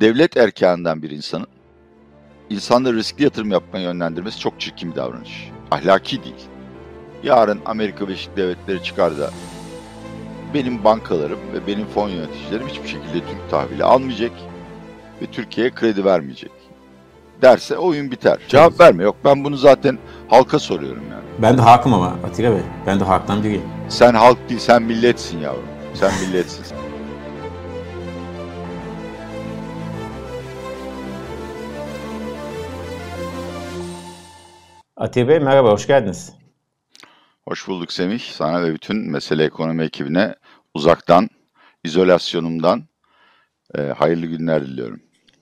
devlet erkanından bir insanın insanları riskli yatırım yapmaya yönlendirmesi çok çirkin bir davranış. Ahlaki değil. Yarın Amerika Birleşik Devletleri çıkar da benim bankalarım ve benim fon yöneticilerim hiçbir şekilde Türk tahvili almayacak ve Türkiye'ye kredi vermeyecek derse oyun biter. Cevap verme. Yok ben bunu zaten halka soruyorum yani. Ben de halkım ama Atilla Bey. Ben de halktan biriyim. Sen halk değil, sen milletsin yavrum. Sen milletsin. Atilla Bey merhaba, hoş geldiniz. Hoş bulduk Semih. Sana ve bütün Mesele Ekonomi ekibine uzaktan, izolasyonumdan e, hayırlı günler diliyorum.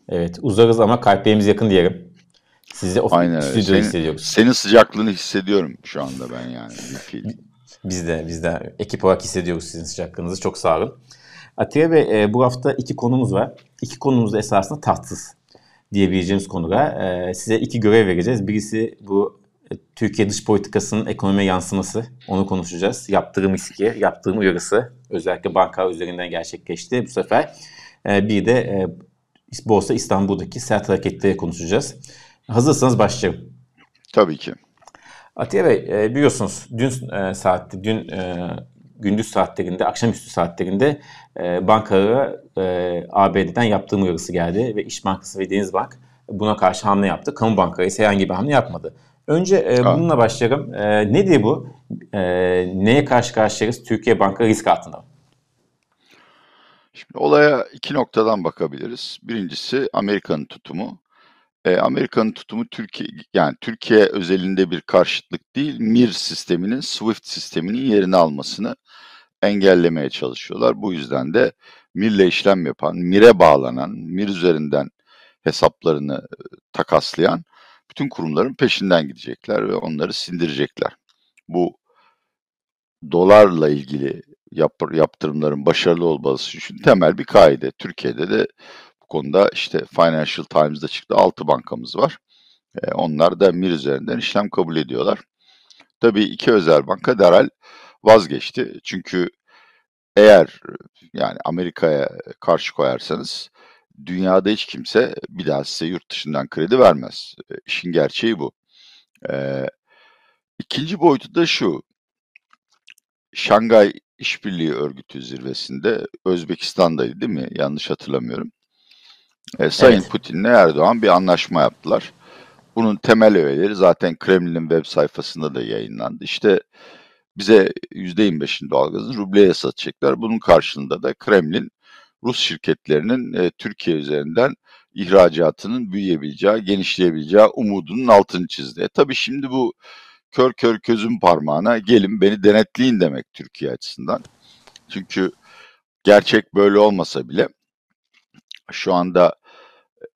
Evet, uzarız ama kalplerimiz yakın diyelim. Sizi o Aynen öyle. stüdyoda hissediyoruz. Senin sıcaklığını hissediyorum şu anda ben yani. Biz de, biz de ekip olarak hissediyoruz sizin sıcaklığınızı. Çok sağ olun. Atilla Bey, e, bu hafta iki konumuz var. İki konumuz da esasında tatsız diyebileceğimiz konular. E, size iki görev vereceğiz. Birisi bu Türkiye dış politikasının ekonomiye yansıması. Onu konuşacağız. Yaptığım riski, yaptığım uyarısı özellikle banka üzerinden gerçekleşti bu sefer. E, bir de e, Borsa İstanbul'daki sert hareketleri konuşacağız. Hazırsanız başlayalım. Tabii ki. Atiye Bey e, biliyorsunuz dün e, saatte, dün gündüz saatlerinde, akşamüstü saatlerinde bankalara ABD'den yaptığım uyarısı geldi ve İş Bankası ve Denizbank buna karşı hamle yaptı. Kamu bankaları ise herhangi bir hamle yapmadı. Önce e, bununla başlayalım. E, nedir bu? E, neye karşı karşıyayız? Türkiye Banka risk altında mı? Şimdi olaya iki noktadan bakabiliriz. Birincisi Amerika'nın tutumu. E, Amerika'nın tutumu Türkiye yani Türkiye özelinde bir karşıtlık değil, MIR sisteminin SWIFT sisteminin yerini almasını engellemeye çalışıyorlar. Bu yüzden de MIR'le işlem yapan, MIR'e bağlanan, MIR üzerinden hesaplarını e, takaslayan bütün kurumların peşinden gidecekler ve onları sindirecekler. Bu dolarla ilgili yap, yaptırımların başarılı olması için temel bir kaide. Türkiye'de de bu konuda işte Financial Times'da çıktı 6 bankamız var. E, onlar da MIR üzerinden işlem kabul ediyorlar. Tabii iki özel banka derhal vazgeçti. Çünkü eğer yani Amerika'ya karşı koyarsanız dünyada hiç kimse bir daha size yurt dışından kredi vermez. E, işin gerçeği bu. E, ikinci boyutu da şu. Şangay İşbirliği Örgütü zirvesinde Özbekistan'daydı değil mi? Yanlış hatırlamıyorum. E, Sayın evet. Putin'le Erdoğan bir anlaşma yaptılar. Bunun temel öğeleri zaten Kremlin'in web sayfasında da yayınlandı. İşte bize %25'in doğalgazını rubleye satacaklar. Bunun karşılığında da Kremlin Rus şirketlerinin e, Türkiye üzerinden ihracatının büyüyebileceği, genişleyebileceği umudunun altını çizdi. E, tabii şimdi bu kör kör közüm parmağına gelin beni denetleyin demek Türkiye açısından. Çünkü gerçek böyle olmasa bile şu anda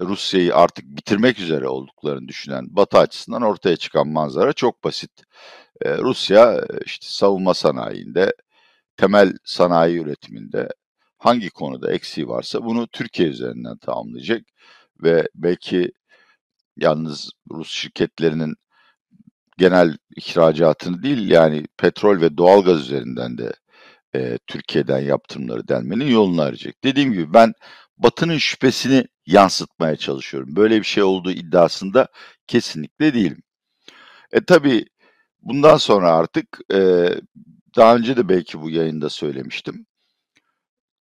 Rusya'yı artık bitirmek üzere olduklarını düşünen Batı açısından ortaya çıkan manzara çok basit. Ee, Rusya işte savunma sanayinde, temel sanayi üretiminde hangi konuda eksiği varsa bunu Türkiye üzerinden tamamlayacak ve belki yalnız Rus şirketlerinin genel ihracatını değil yani petrol ve doğalgaz üzerinden de e, Türkiye'den yaptırımları delmenin yolunu arayacak. Dediğim gibi ben Batı'nın şüphesini yansıtmaya çalışıyorum. Böyle bir şey olduğu iddiasında kesinlikle değilim. E tabi bundan sonra artık e, daha önce de belki bu yayında söylemiştim.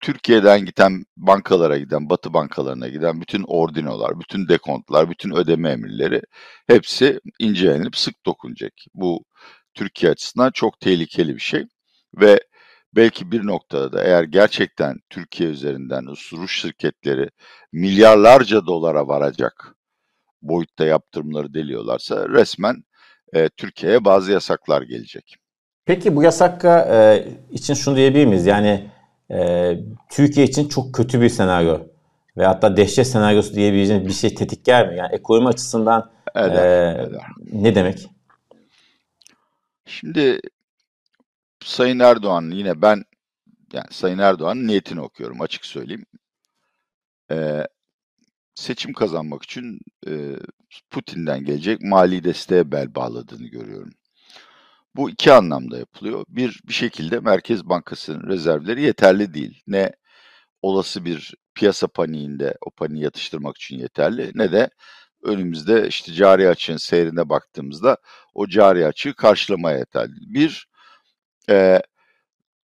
Türkiye'den giden bankalara giden, batı bankalarına giden bütün ordinolar, bütün dekontlar, bütün ödeme emirleri hepsi incelenip sık dokunacak. Bu Türkiye açısından çok tehlikeli bir şey ve belki bir noktada da eğer gerçekten Türkiye üzerinden Rus şirketleri milyarlarca dolara varacak boyutta yaptırımları deliyorlarsa resmen e, Türkiye'ye bazı yasaklar gelecek. Peki bu yasakla e, için şunu diyebilir miyiz? Yani e, Türkiye için çok kötü bir senaryo ve hatta dehşet senaryosu diyebileceğimiz bir şey tetikler mi? Yani ekonomi açısından eder, e, eder. ne demek? Şimdi Sayın Erdoğan yine ben yani Sayın Erdoğan'ın niyetini okuyorum açık söyleyeyim. Ee, seçim kazanmak için e, Putin'den gelecek mali desteğe bel bağladığını görüyorum. Bu iki anlamda yapılıyor. Bir, bir şekilde Merkez Bankası'nın rezervleri yeterli değil. Ne olası bir piyasa paniğinde o paniği yatıştırmak için yeterli ne de önümüzde işte cari açığın seyrine baktığımızda o cari açığı karşılamaya yeterli. Bir, e,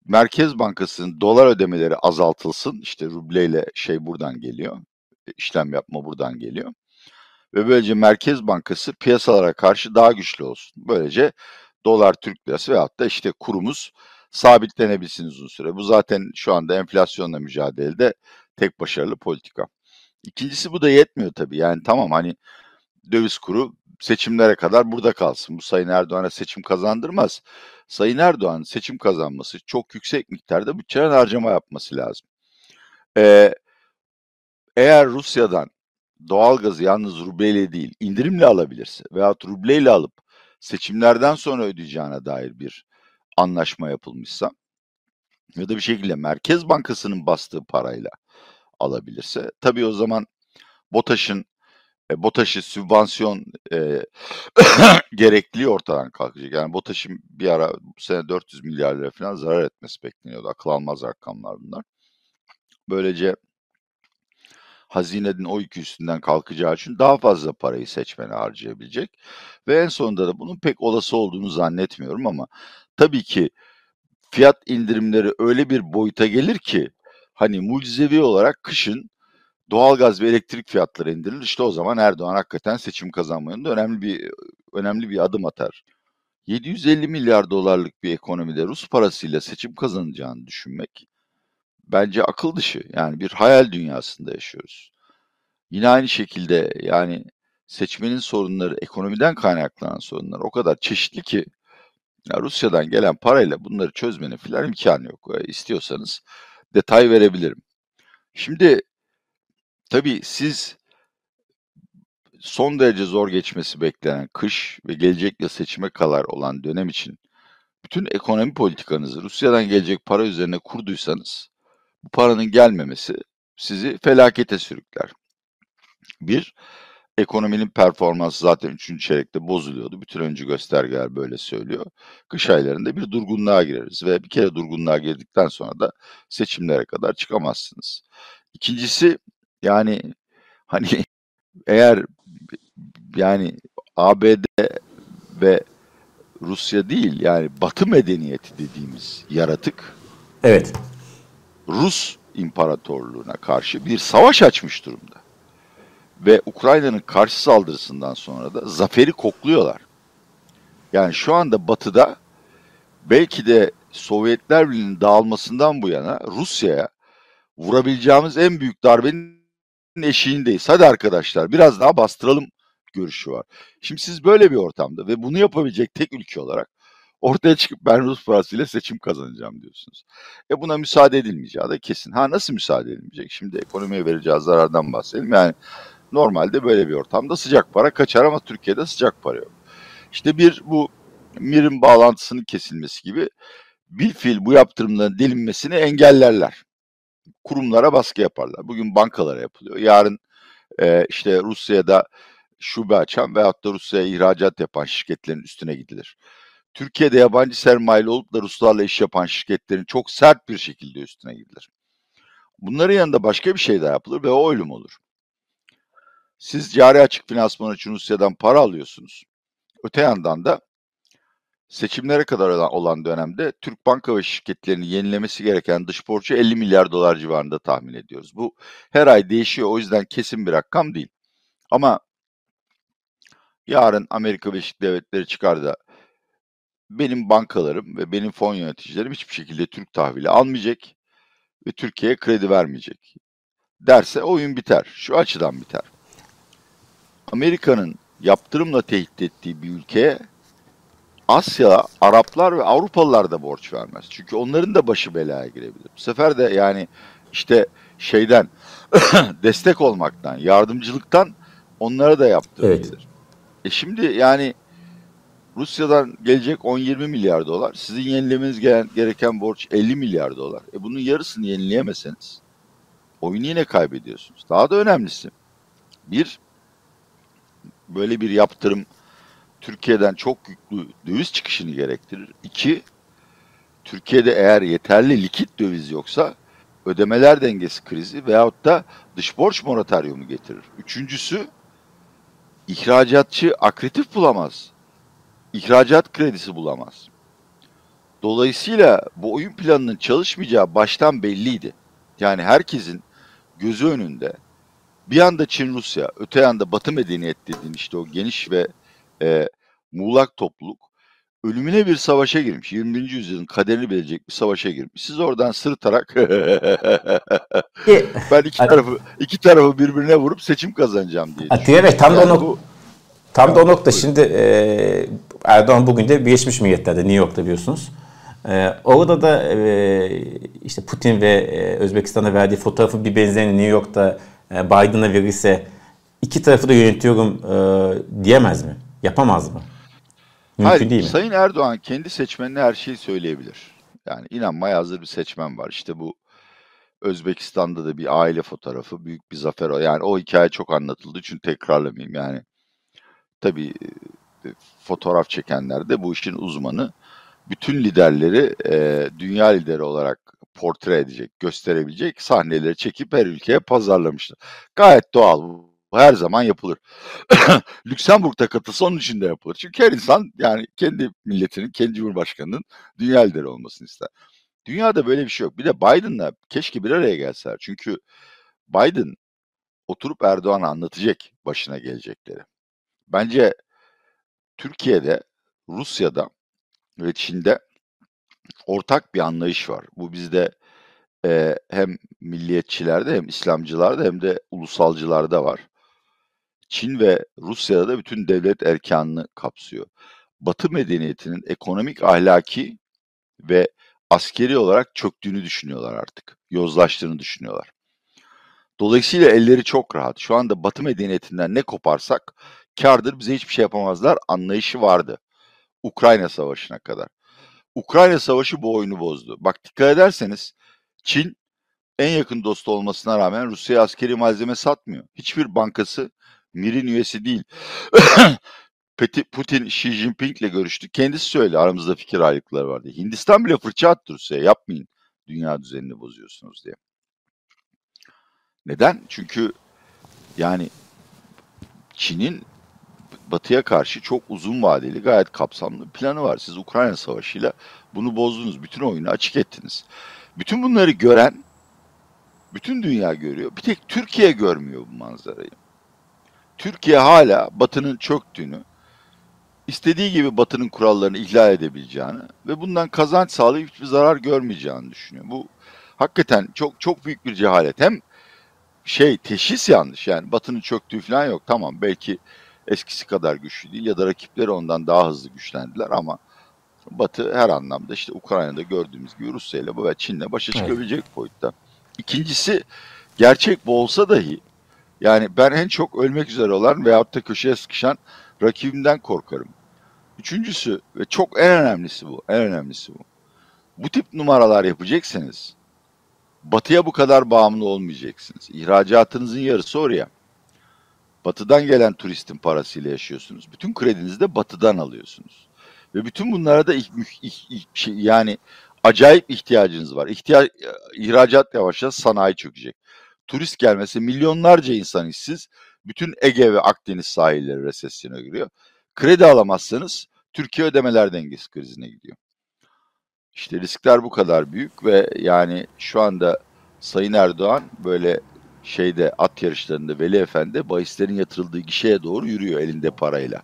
Merkez Bankası'nın dolar ödemeleri azaltılsın. İşte rubleyle şey buradan geliyor. işlem yapma buradan geliyor. Ve böylece Merkez Bankası piyasalara karşı daha güçlü olsun. Böylece dolar, Türk lirası veyahut da işte kurumuz sabitlenebilsin uzun süre. Bu zaten şu anda enflasyonla mücadelede tek başarılı politika. İkincisi bu da yetmiyor tabii. Yani tamam hani döviz kuru seçimlere kadar burada kalsın. Bu Sayın Erdoğan'a seçim kazandırmaz. Sayın Erdoğan seçim kazanması çok yüksek miktarda bütçeden harcama yapması lazım. Ee, eğer Rusya'dan doğalgazı yalnız rubleyle değil indirimle alabilirse veyahut rubleyle alıp seçimlerden sonra ödeyeceğine dair bir anlaşma yapılmışsa ya da bir şekilde Merkez Bankası'nın bastığı parayla alabilirse tabii o zaman BOTAŞ'ın e, BOTAŞ'ı sübvansiyon e, gerekliliği ortadan kalkacak. Yani BOTAŞ'ın bir ara bu sene 400 milyar lira falan zarar etmesi bekleniyordu. Akıl almaz rakamlar bunlar. Böylece hazinenin o yükü üstünden kalkacağı için daha fazla parayı seçmene harcayabilecek. Ve en sonunda da bunun pek olası olduğunu zannetmiyorum ama tabii ki fiyat indirimleri öyle bir boyuta gelir ki hani mucizevi olarak kışın doğalgaz ve elektrik fiyatları indirilir. İşte o zaman Erdoğan hakikaten seçim kazanmanın da önemli bir önemli bir adım atar. 750 milyar dolarlık bir ekonomide Rus parasıyla seçim kazanacağını düşünmek bence akıl dışı. Yani bir hayal dünyasında yaşıyoruz. Yine aynı şekilde yani seçmenin sorunları, ekonomiden kaynaklanan sorunlar o kadar çeşitli ki ya Rusya'dan gelen parayla bunları çözmenin filan imkanı yok. E, istiyorsanız detay verebilirim. Şimdi tabii siz son derece zor geçmesi beklenen kış ve gelecek yıl seçime kadar olan dönem için bütün ekonomi politikanızı Rusya'dan gelecek para üzerine kurduysanız bu paranın gelmemesi sizi felakete sürükler. Bir, ekonominin performansı zaten 3. çeyrekte bozuluyordu. Bütün öncü göstergeler böyle söylüyor. Kış aylarında bir durgunluğa gireriz ve bir kere durgunluğa girdikten sonra da seçimlere kadar çıkamazsınız. İkincisi yani hani eğer yani ABD ve Rusya değil yani Batı medeniyeti dediğimiz yaratık Evet. Rus İmparatorluğu'na karşı bir savaş açmış durumda. Ve Ukrayna'nın karşı saldırısından sonra da zaferi kokluyorlar. Yani şu anda Batı'da belki de Sovyetler Birliği'nin dağılmasından bu yana Rusya'ya vurabileceğimiz en büyük darbenin eşiğindeyiz. Hadi arkadaşlar biraz daha bastıralım görüşü var. Şimdi siz böyle bir ortamda ve bunu yapabilecek tek ülke olarak ortaya çıkıp ben Rus parasıyla seçim kazanacağım diyorsunuz. E buna müsaade edilmeyeceği de kesin. Ha nasıl müsaade edilmeyecek? Şimdi ekonomiye vereceği zarardan bahsedelim. Yani normalde böyle bir ortamda sıcak para kaçar ama Türkiye'de sıcak para yok. İşte bir bu mirin bağlantısının kesilmesi gibi bir fil bu yaptırımların delinmesini engellerler. Kurumlara baskı yaparlar. Bugün bankalara yapılıyor. Yarın e, işte Rusya'da şube açan veyahut da Rusya'ya ihracat yapan şirketlerin üstüne gidilir. Türkiye'de yabancı sermayeli olup da Ruslarla iş yapan şirketlerin çok sert bir şekilde üstüne gidilir. Bunların yanında başka bir şey daha yapılır ve o ölüm olur. Siz cari açık finansman için Rusya'dan para alıyorsunuz. Öte yandan da seçimlere kadar olan dönemde Türk banka ve şirketlerinin yenilemesi gereken dış borcu 50 milyar dolar civarında tahmin ediyoruz. Bu her ay değişiyor o yüzden kesin bir rakam değil. Ama yarın Amerika Birleşik Devletleri çıkar da benim bankalarım ve benim fon yöneticilerim hiçbir şekilde Türk tahvili almayacak ve Türkiye'ye kredi vermeyecek derse oyun biter. Şu açıdan biter. Amerika'nın yaptırımla tehdit ettiği bir ülkeye Asya, Araplar ve Avrupalılar da borç vermez. Çünkü onların da başı belaya girebilir. Bu sefer de yani işte şeyden destek olmaktan, yardımcılıktan onlara da yaptırabilir. Evet. E şimdi yani Rusya'dan gelecek 10-20 milyar dolar. Sizin yenilemeniz gereken borç 50 milyar dolar. E bunun yarısını yenileyemeseniz oyunu yine kaybediyorsunuz. Daha da önemlisi bir böyle bir yaptırım Türkiye'den çok yüklü döviz çıkışını gerektirir. İki, Türkiye'de eğer yeterli likit döviz yoksa ödemeler dengesi krizi veyahut da dış borç moratoryumu getirir. Üçüncüsü ihracatçı akretif bulamaz. İhracat kredisi bulamaz. Dolayısıyla bu oyun planının çalışmayacağı baştan belliydi. Yani herkesin gözü önünde bir yanda Çin Rusya, öte yanda Batı medeniyet dediğin işte o geniş ve e, muğlak topluluk ölümüne bir savaşa girmiş. 21. yüzyılın kaderini bilecek bir savaşa girmiş. Siz oradan sırıtarak ben iki tarafı iki tarafı birbirine vurup seçim kazanacağım diye. Atiye Bey tam yani da onu Tam da o nokta şimdi e, Erdoğan bugün de Birleşmiş Milletler'de New York'ta biliyorsunuz. E, orada da e, işte Putin ve e, Özbekistan'a verdiği fotoğrafı bir benzerini New York'ta e, Biden'a verirse iki tarafı da yönetiyorum e, diyemez mi? Yapamaz mı? Mümkün Hayır, değil mi? Sayın Erdoğan kendi seçmenine her şeyi söyleyebilir. Yani inanmaya hazır bir seçmen var. İşte bu Özbekistan'da da bir aile fotoğrafı büyük bir zafer o. Yani o hikaye çok anlatıldı çünkü tekrarlamayayım yani. Tabii e, fotoğraf çekenler de bu işin uzmanı. Bütün liderleri e, dünya lideri olarak portre edecek, gösterebilecek sahneleri çekip her ülkeye pazarlamışlar. Gayet doğal her zaman yapılır. Lüksemburg'da katılsa onun için de yapılır. Çünkü her insan yani kendi milletinin, kendi cumhurbaşkanının dünya lideri olmasını ister. Dünyada böyle bir şey yok. Bir de Biden'la keşke bir araya gelseler. Çünkü Biden oturup Erdoğan'a anlatacak başına gelecekleri. Bence Türkiye'de, Rusya'da ve Çin'de ortak bir anlayış var. Bu bizde e, hem milliyetçilerde hem İslamcılarda hem de ulusalcılarda var. Çin ve Rusya'da da bütün devlet erkanını kapsıyor. Batı medeniyetinin ekonomik, ahlaki ve askeri olarak çöktüğünü düşünüyorlar artık. Yozlaştığını düşünüyorlar. Dolayısıyla elleri çok rahat. Şu anda Batı medeniyetinden ne koparsak kardır bize hiçbir şey yapamazlar anlayışı vardı. Ukrayna Savaşı'na kadar. Ukrayna Savaşı bu oyunu bozdu. Bak dikkat ederseniz Çin en yakın dostu olmasına rağmen Rusya'ya askeri malzeme satmıyor. Hiçbir bankası Mir'in üyesi değil. Putin Xi Jinping ile görüştü. Kendisi söyledi aramızda fikir ayrılıkları vardı. Hindistan bile fırça attı Rusya'ya yapmayın dünya düzenini bozuyorsunuz diye. Neden? Çünkü yani Çin'in Batı'ya karşı çok uzun vadeli gayet kapsamlı planı var. Siz Ukrayna Savaşı'yla bunu bozdunuz. Bütün oyunu açık ettiniz. Bütün bunları gören bütün dünya görüyor. Bir tek Türkiye görmüyor bu manzarayı. Türkiye hala Batı'nın çöktüğünü, istediği gibi Batı'nın kurallarını ihlal edebileceğini ve bundan kazanç sağlayıp hiçbir zarar görmeyeceğini düşünüyor. Bu hakikaten çok çok büyük bir cehalet. Hem şey teşhis yanlış yani Batı'nın çöktüğü falan yok. Tamam belki eskisi kadar güçlü değil ya da rakipleri ondan daha hızlı güçlendiler ama Batı her anlamda işte Ukrayna'da gördüğümüz gibi Rusya ile ve Çin'le başa çıkabilecek evet. boyutta. İkincisi gerçek bu olsa dahi yani ben en çok ölmek üzere olan veyahut da köşeye sıkışan rakibimden korkarım. Üçüncüsü ve çok en önemlisi bu, en önemlisi bu. Bu tip numaralar yapacaksanız batıya bu kadar bağımlı olmayacaksınız. İhracatınızın yarısı oraya. Batıdan gelen turistin parasıyla yaşıyorsunuz. Bütün kredinizi de batıdan alıyorsunuz. Ve bütün bunlara da şey, yani acayip ihtiyacınız var. İhtiyaç, ihracat yavaşça sanayi çökecek. Turist gelmesi milyonlarca insan işsiz. Bütün Ege ve Akdeniz sahilleri resesyona giriyor. Kredi alamazsanız Türkiye ödemeler dengesi krizine gidiyor. İşte riskler bu kadar büyük ve yani şu anda Sayın Erdoğan böyle şeyde at yarışlarında Veli Efendi bahislerin yatırıldığı gişeye doğru yürüyor elinde parayla.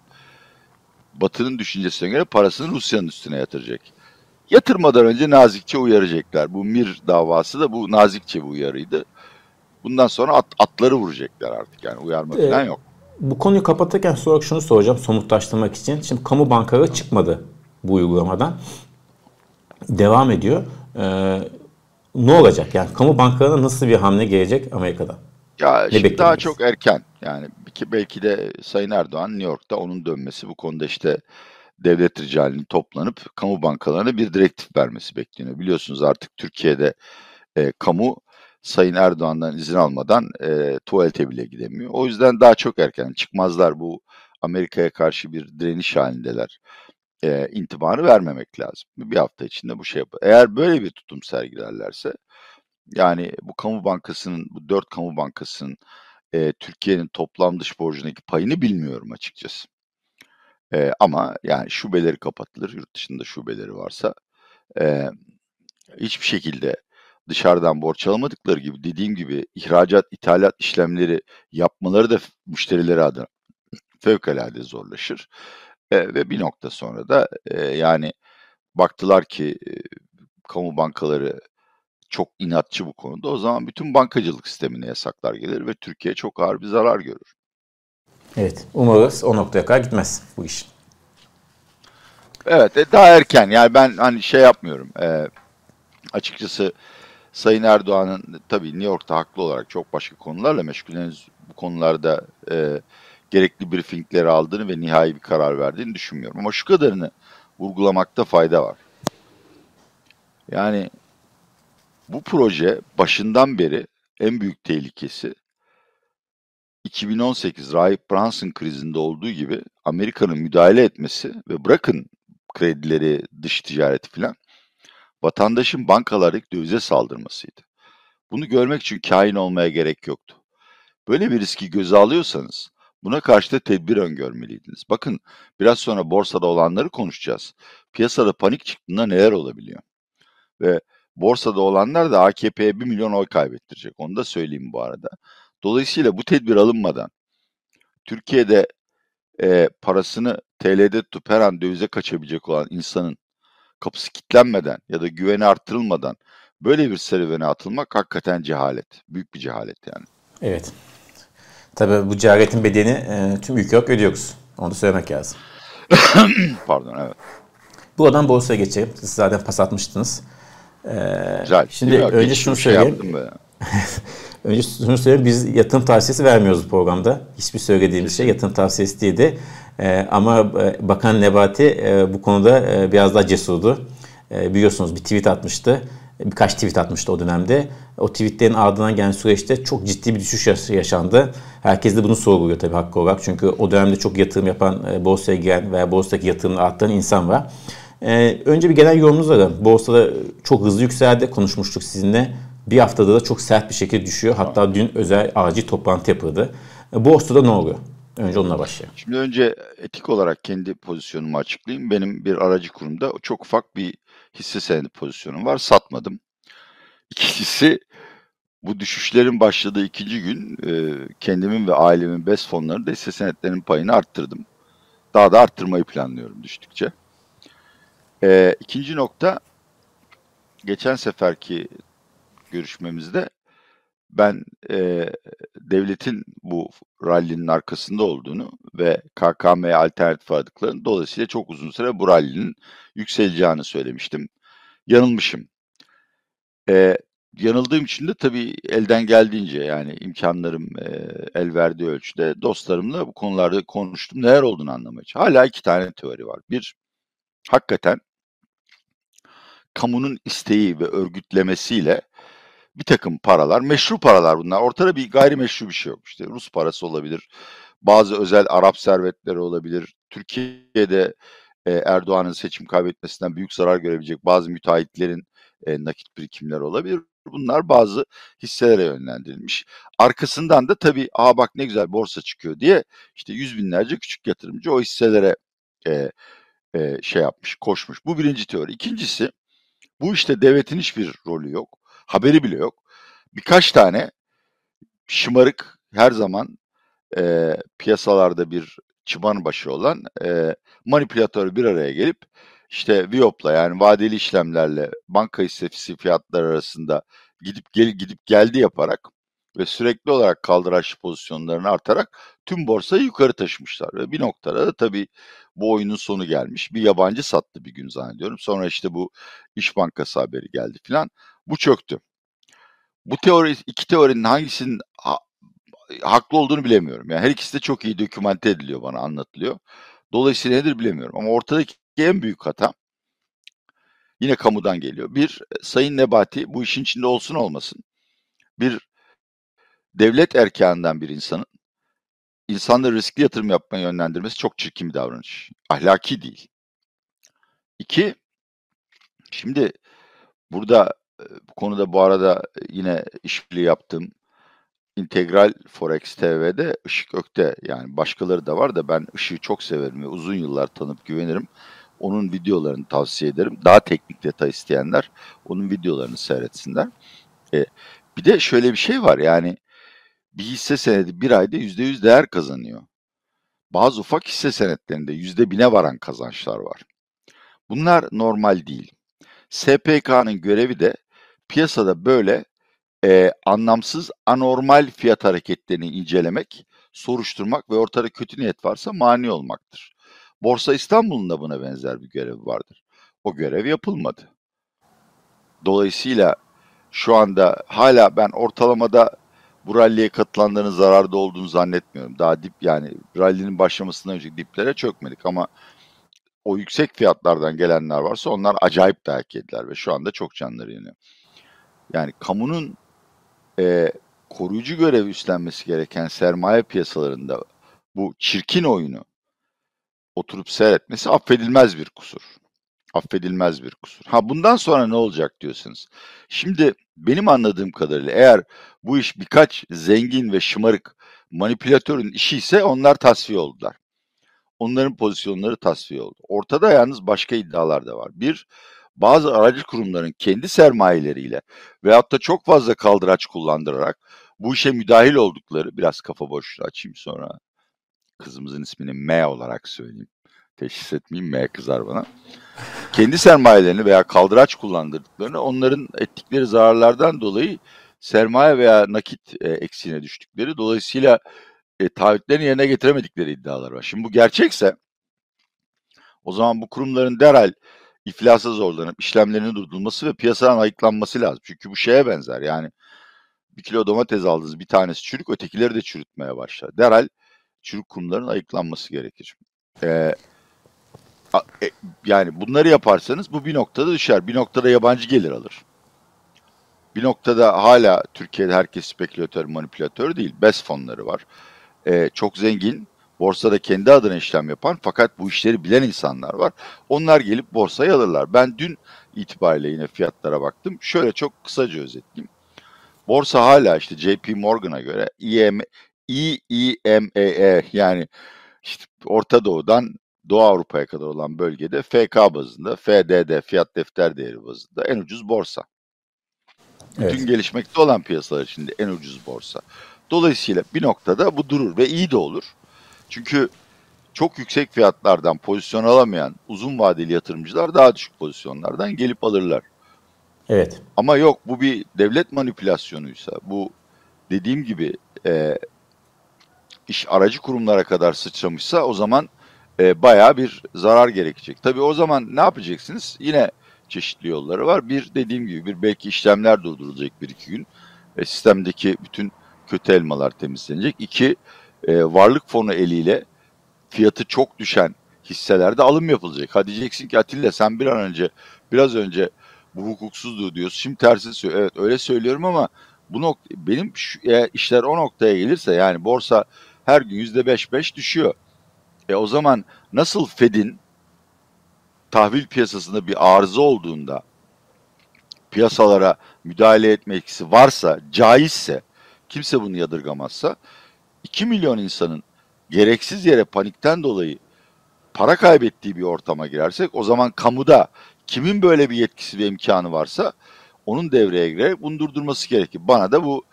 Batı'nın düşüncesine göre parasını Rusya'nın üstüne yatıracak. Yatırmadan önce nazikçe uyaracaklar. Bu Mir davası da bu nazikçe bir uyarıydı. Bundan sonra at, atları vuracaklar artık yani uyarma ee, falan yok. Bu konuyu kapatırken sonra şunu soracağım somutlaştırmak için. Şimdi kamu bankaları çıkmadı bu uygulamadan. Devam ediyor. Ee, ne olacak? Yani kamu bankalarına nasıl bir hamle gelecek Amerika'da? Ya ne şimdi daha çok erken. Yani belki de Sayın Erdoğan New York'ta onun dönmesi bu konuda işte devlet ricalinin toplanıp kamu bankalarına bir direktif vermesi bekleniyor. Biliyorsunuz artık Türkiye'de e, kamu Sayın Erdoğan'dan izin almadan e, tuvalete bile gidemiyor. O yüzden daha çok erken çıkmazlar bu Amerika'ya karşı bir direniş halindeler. E, intibarı vermemek lazım. Bir hafta içinde bu şey yapar. Eğer böyle bir tutum sergilerlerse Yani bu kamu bankasının, bu dört kamu bankasının e, Türkiye'nin toplam dış borcundaki payını bilmiyorum açıkçası. E, ama yani şubeleri kapatılır, yurt dışında şubeleri varsa. E, hiçbir şekilde dışarıdan borç almadıkları gibi dediğim gibi ihracat, ithalat işlemleri yapmaları da müşterileri adına fevkalade zorlaşır. E, ve bir nokta sonra da e, yani baktılar ki e, kamu bankaları çok inatçı bu konuda. O zaman bütün bankacılık sistemine yasaklar gelir ve Türkiye çok ağır bir zarar görür. Evet, umarız o noktaya kadar gitmez bu iş. Evet, e, daha erken. Yani ben hani şey yapmıyorum. E, açıkçası Sayın Erdoğan'ın tabii New York'ta haklı olarak çok başka konularla meşgul. Henüz bu konularda e, gerekli briefingleri aldığını ve nihai bir karar verdiğini düşünmüyorum. Ama şu kadarını vurgulamakta fayda var. Yani bu proje başından beri en büyük tehlikesi 2018 Rahip Brunson krizinde olduğu gibi Amerika'nın müdahale etmesi ve bırakın kredileri, dış ticareti filan vatandaşın bankalardaki dövize saldırmasıydı. Bunu görmek için kain olmaya gerek yoktu. Böyle bir riski göze alıyorsanız buna karşı da tedbir öngörmeliydiniz. Bakın biraz sonra borsada olanları konuşacağız. Piyasada panik çıktığında neler olabiliyor? Ve borsada olanlar da AKP'ye 1 milyon oy kaybettirecek. Onu da söyleyeyim bu arada. Dolayısıyla bu tedbir alınmadan Türkiye'de e, parasını TL'de tutup her an dövize kaçabilecek olan insanın kapısı kilitlenmeden ya da güveni arttırılmadan böyle bir serüvene atılmak hakikaten cehalet. Büyük bir cehalet yani. Evet. Tabii bu cehaletin bedeni e, tüm ülke olarak ödüyoruz. Onu da söylemek lazım. Pardon evet. Bu adam borsaya geçelim. Siz zaten pas atmıştınız. Ee, Güzel. Şimdi önce şunu şey söyleyeyim. önce şunu söyleyeyim. Biz yatırım tavsiyesi vermiyoruz bu programda. Hiçbir söylediğimiz şey yatırım tavsiyesi değildi. Ee, ama e, Bakan Nebati e, bu konuda e, biraz daha cesurdu. E, biliyorsunuz bir tweet atmıştı. Birkaç tweet atmıştı o dönemde. O tweetlerin ardından gelen süreçte çok ciddi bir düşüş yaşandı. Herkes de bunu sorguluyor tabii hakkı olarak. Çünkü o dönemde çok yatırım yapan, e, borsaya giren veya borsadaki yatırımını arttıran insan var. Ee, önce bir genel yorumunuz alalım. Borsada çok hızlı yükseldi. Konuşmuştuk sizinle. Bir haftada da çok sert bir şekilde düşüyor. Hatta dün özel acil toplantı yapıldı. E, borsada ne oluyor? Önce onunla başlayalım. Şimdi önce etik olarak kendi pozisyonumu açıklayayım. Benim bir aracı kurumda çok ufak bir hisse senedi pozisyonum var. Satmadım. İkincisi bu düşüşlerin başladığı ikinci gün e, kendimin ve ailemin BES fonlarında hisse senetlerinin payını arttırdım. Daha da arttırmayı planlıyorum düştükçe. E, ikinci nokta, geçen seferki görüşmemizde ben e, devletin bu rallinin arkasında olduğunu ve KKM'ye alternatif aradıklarını dolayısıyla çok uzun süre bu rallinin yükseleceğini söylemiştim. Yanılmışım. E, yanıldığım için de tabii elden geldiğince yani imkanlarım e, el verdiği ölçüde dostlarımla bu konularda konuştum. Neler olduğunu anlamaya Hala iki tane teori var. Bir, hakikaten kamunun isteği ve örgütlemesiyle bir takım paralar, meşru paralar bunlar. Ortada bir gayrimeşru bir şey yok. İşte Rus parası olabilir, bazı özel Arap servetleri olabilir. Türkiye'de e, Erdoğan'ın seçim kaybetmesinden büyük zarar görebilecek bazı müteahhitlerin e, nakit birikimleri olabilir. Bunlar bazı hisselere yönlendirilmiş. Arkasından da tabii aa bak ne güzel borsa çıkıyor diye işte yüz binlerce küçük yatırımcı o hisselere e, e, şey yapmış, koşmuş. Bu birinci teori. İkincisi bu işte devletin hiçbir rolü yok. Haberi bile yok. Birkaç tane şımarık her zaman e, piyasalarda bir çıban başı olan e, manipülatör bir araya gelip işte Viop'la yani vadeli işlemlerle banka hissesi fiyatları arasında gidip gel gidip geldi yaparak ve sürekli olarak kaldıraç pozisyonlarını artarak tüm borsayı yukarı taşımışlar. Ve bir noktada da tabii bu oyunun sonu gelmiş. Bir yabancı sattı bir gün zannediyorum. Sonra işte bu İş Bankası haberi geldi filan. Bu çöktü. Bu teori, iki teorinin hangisinin ha, haklı olduğunu bilemiyorum. Yani her ikisi de çok iyi dokümante ediliyor bana anlatılıyor. Dolayısıyla nedir bilemiyorum. Ama ortadaki en büyük hata yine kamudan geliyor. Bir, Sayın Nebati bu işin içinde olsun olmasın. Bir devlet erkanından bir insanın insanları riskli yatırım yapmaya yönlendirmesi çok çirkin bir davranış. Ahlaki değil. İki, şimdi burada bu konuda bu arada yine işbirliği yaptım. İntegral Forex TV'de Işık Ökte yani başkaları da var da ben Işık'ı çok severim ve uzun yıllar tanıp güvenirim. Onun videolarını tavsiye ederim. Daha teknik detay isteyenler onun videolarını seyretsinler. E, bir de şöyle bir şey var yani bir hisse senedi bir ayda yüzde yüz değer kazanıyor. Bazı ufak hisse senetlerinde yüzde bine varan kazançlar var. Bunlar normal değil. SPK'nın görevi de piyasada böyle e, anlamsız anormal fiyat hareketlerini incelemek, soruşturmak ve ortada kötü niyet varsa mani olmaktır. Borsa İstanbul'un da buna benzer bir görevi vardır. O görev yapılmadı. Dolayısıyla şu anda hala ben ortalamada bu ralliye katılanların zararda olduğunu zannetmiyorum. Daha dip yani rallinin başlamasından önce diplere çökmedik ama o yüksek fiyatlardan gelenler varsa onlar acayip dayak yediler ve şu anda çok canları yanıyor. Yani kamunun e, koruyucu görev üstlenmesi gereken sermaye piyasalarında bu çirkin oyunu oturup seyretmesi affedilmez bir kusur. Affedilmez bir kusur. Ha bundan sonra ne olacak diyorsunuz. Şimdi benim anladığım kadarıyla eğer bu iş birkaç zengin ve şımarık manipülatörün işi ise onlar tasfiye oldular. Onların pozisyonları tasfiye oldu. Ortada yalnız başka iddialar da var. Bir, bazı aracı kurumların kendi sermayeleriyle veyahut da çok fazla kaldıraç kullandırarak bu işe müdahil oldukları, biraz kafa boşluğu açayım sonra kızımızın ismini M olarak söyleyeyim. Teşhis etmeyeyim M kızar bana. Kendi sermayelerini veya kaldıraç kullandırdıklarını onların ettikleri zararlardan dolayı sermaye veya nakit e, eksiğine düştükleri dolayısıyla e, taahhütlerini yerine getiremedikleri iddialar var. Şimdi bu gerçekse o zaman bu kurumların derhal iflasa zorlanıp işlemlerinin durdurulması ve piyasadan ayıklanması lazım. Çünkü bu şeye benzer yani bir kilo domates aldınız bir tanesi çürük ötekileri de çürütmeye başlar. Derhal çürük kurumların ayıklanması gerekir. Ee, e, yani bunları yaparsanız bu bir noktada düşer. Bir noktada yabancı gelir alır. Bir noktada hala Türkiye'de herkes spekülatör, manipülatör değil. BES fonları var. Ee, çok zengin, borsada kendi adına işlem yapan fakat bu işleri bilen insanlar var. Onlar gelip borsayı alırlar. Ben dün itibariyle yine fiyatlara baktım. Şöyle çok kısaca özetleyeyim. Borsa hala işte JP Morgan'a göre EM, EEMAE e yani işte Orta Doğu'dan Doğu Avrupa'ya kadar olan bölgede FK bazında, FDD fiyat defter değeri bazında en ucuz borsa. Evet. Bütün gelişmekte olan piyasalar içinde en ucuz borsa. Dolayısıyla bir noktada bu durur ve iyi de olur. Çünkü çok yüksek fiyatlardan pozisyon alamayan uzun vadeli yatırımcılar daha düşük pozisyonlardan gelip alırlar. Evet. Ama yok bu bir devlet manipülasyonuysa, bu dediğim gibi e, iş aracı kurumlara kadar sıçramışsa o zaman e, bayağı bir zarar gerekecek. Tabii o zaman ne yapacaksınız? Yine çeşitli yolları var. Bir dediğim gibi bir belki işlemler durdurulacak bir iki gün. E, sistemdeki bütün kötü elmalar temizlenecek. İki, e, varlık fonu eliyle fiyatı çok düşen hisselerde alım yapılacak. Hadi diyeceksin ki Atilla sen bir an önce biraz önce bu hukuksuzluğu diyorsun. Şimdi tersi söylüyor. Evet öyle söylüyorum ama bu nokta benim şu, e, işler o noktaya gelirse yani borsa her gün yüzde beş beş düşüyor. E o zaman nasıl Fed'in tahvil piyasasında bir arıza olduğunda piyasalara müdahale etme etkisi varsa, caizse, kimse bunu yadırgamazsa 2 milyon insanın gereksiz yere panikten dolayı para kaybettiği bir ortama girersek o zaman kamuda kimin böyle bir yetkisi ve imkanı varsa onun devreye girerek bunu durdurması gerekir. Bana da bu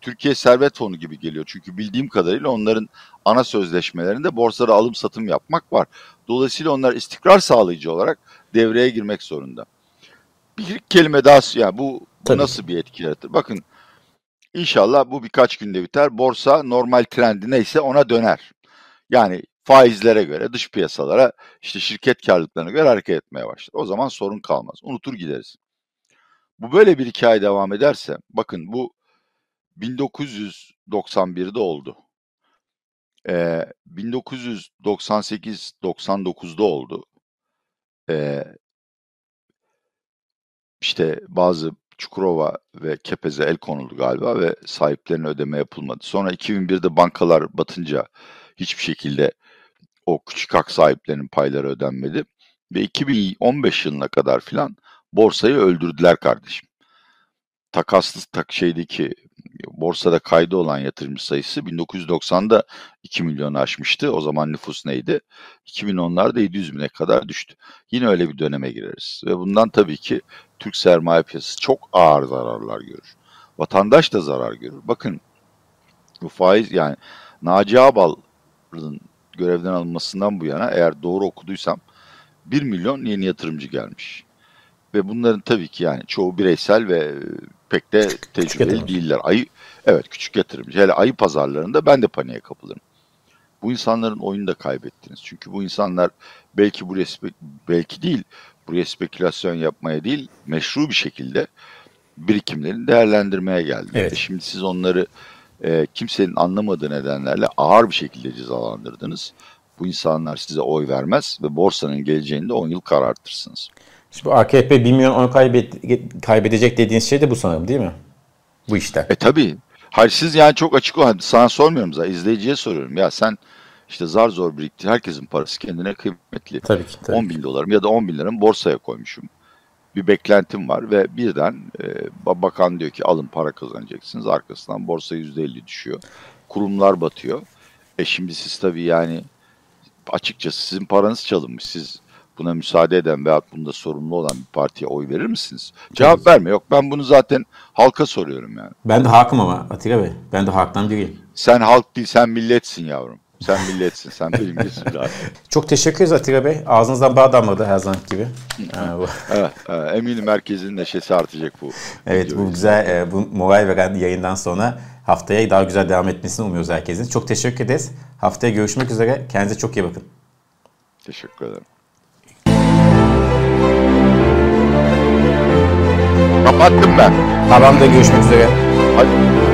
Türkiye Servet Fonu gibi geliyor. Çünkü bildiğim kadarıyla onların ana sözleşmelerinde borsada alım satım yapmak var. Dolayısıyla onlar istikrar sağlayıcı olarak devreye girmek zorunda. Bir kelime daha yani bu, bu nasıl bir etki yaratır? Bakın İnşallah bu birkaç günde biter. Borsa normal trendi neyse ona döner. Yani faizlere göre, dış piyasalara, işte şirket karlılıklarına göre hareket etmeye başlar. O zaman sorun kalmaz. Unutur gideriz. Bu böyle bir hikaye devam ederse, bakın bu 1991'de oldu. Ee, 1998-99'da oldu. Ee, işte bazı Çukurova ve Kepez'e el konuldu galiba ve sahiplerine ödeme yapılmadı. Sonra 2001'de bankalar batınca hiçbir şekilde o küçük hak sahiplerinin payları ödenmedi. Ve 2015 yılına kadar filan borsayı öldürdüler kardeşim. takaslı tak şeydeki borsada kaydı olan yatırımcı sayısı 1990'da 2 milyonu aşmıştı. O zaman nüfus neydi? 2010'larda 700 bine kadar düştü. Yine öyle bir döneme gireriz. Ve bundan tabii ki Türk sermaye piyasası çok ağır zararlar görür. Vatandaş da zarar görür. Bakın bu faiz yani Naci Ağbal'ın görevden alınmasından bu yana eğer doğru okuduysam 1 milyon yeni yatırımcı gelmiş. Ve bunların tabii ki yani çoğu bireysel ve pek de tecrübeli değiller. Ayı, evet küçük yatırımcı. Hele ayı pazarlarında ben de paniğe kapılırım. Bu insanların oyunu da kaybettiniz. Çünkü bu insanlar belki buraya belki değil, buraya spekülasyon yapmaya değil, meşru bir şekilde birikimlerini değerlendirmeye geldi. Evet. E şimdi siz onları e, kimsenin anlamadığı nedenlerle ağır bir şekilde cezalandırdınız. Bu insanlar size oy vermez ve borsanın geleceğini de 10 yıl karartırsınız. Şimdi AKP 1 milyon oy kaybedecek dediğiniz şey de bu sanırım değil mi? Bu işte. E tabii. Hayır siz yani çok açık ol. Sana sormuyorum zaten. izleyiciye soruyorum. Ya sen işte zar zor biriktir. Herkesin parası kendine kıymetli. Tabii ki. Tabii 10 bin dolarım ya da 10 bin liramı borsaya koymuşum. Bir beklentim var ve birden e, bakan diyor ki alın para kazanacaksınız. Arkasından borsa %50 düşüyor. Kurumlar batıyor. E şimdi siz tabii yani açıkçası sizin paranız çalınmış. Siz buna müsaade eden veya bunda sorumlu olan bir partiye oy verir misiniz? Cevap verme. Yok ben bunu zaten halka soruyorum yani. Ben de halkım ama Atilla Bey. Ben de halktan biriyim. Sen halk değil sen milletsin yavrum. Sen milletsin. Sen bilimcisin zaten. Çok teşekkür ederiz Atilla Bey. Ağzınızdan bağ damladı her zaman gibi. evet, evet, eminim merkezin neşesi artacak bu. Evet bu güzel, e, bu moral veren yayından sonra haftaya daha güzel devam etmesini umuyoruz herkesin. Çok teşekkür ederiz. Haftaya görüşmek üzere. Kendinize çok iyi bakın. Teşekkür ederim. Kapattım ben. Tamam da görüşmek üzere. Hadi.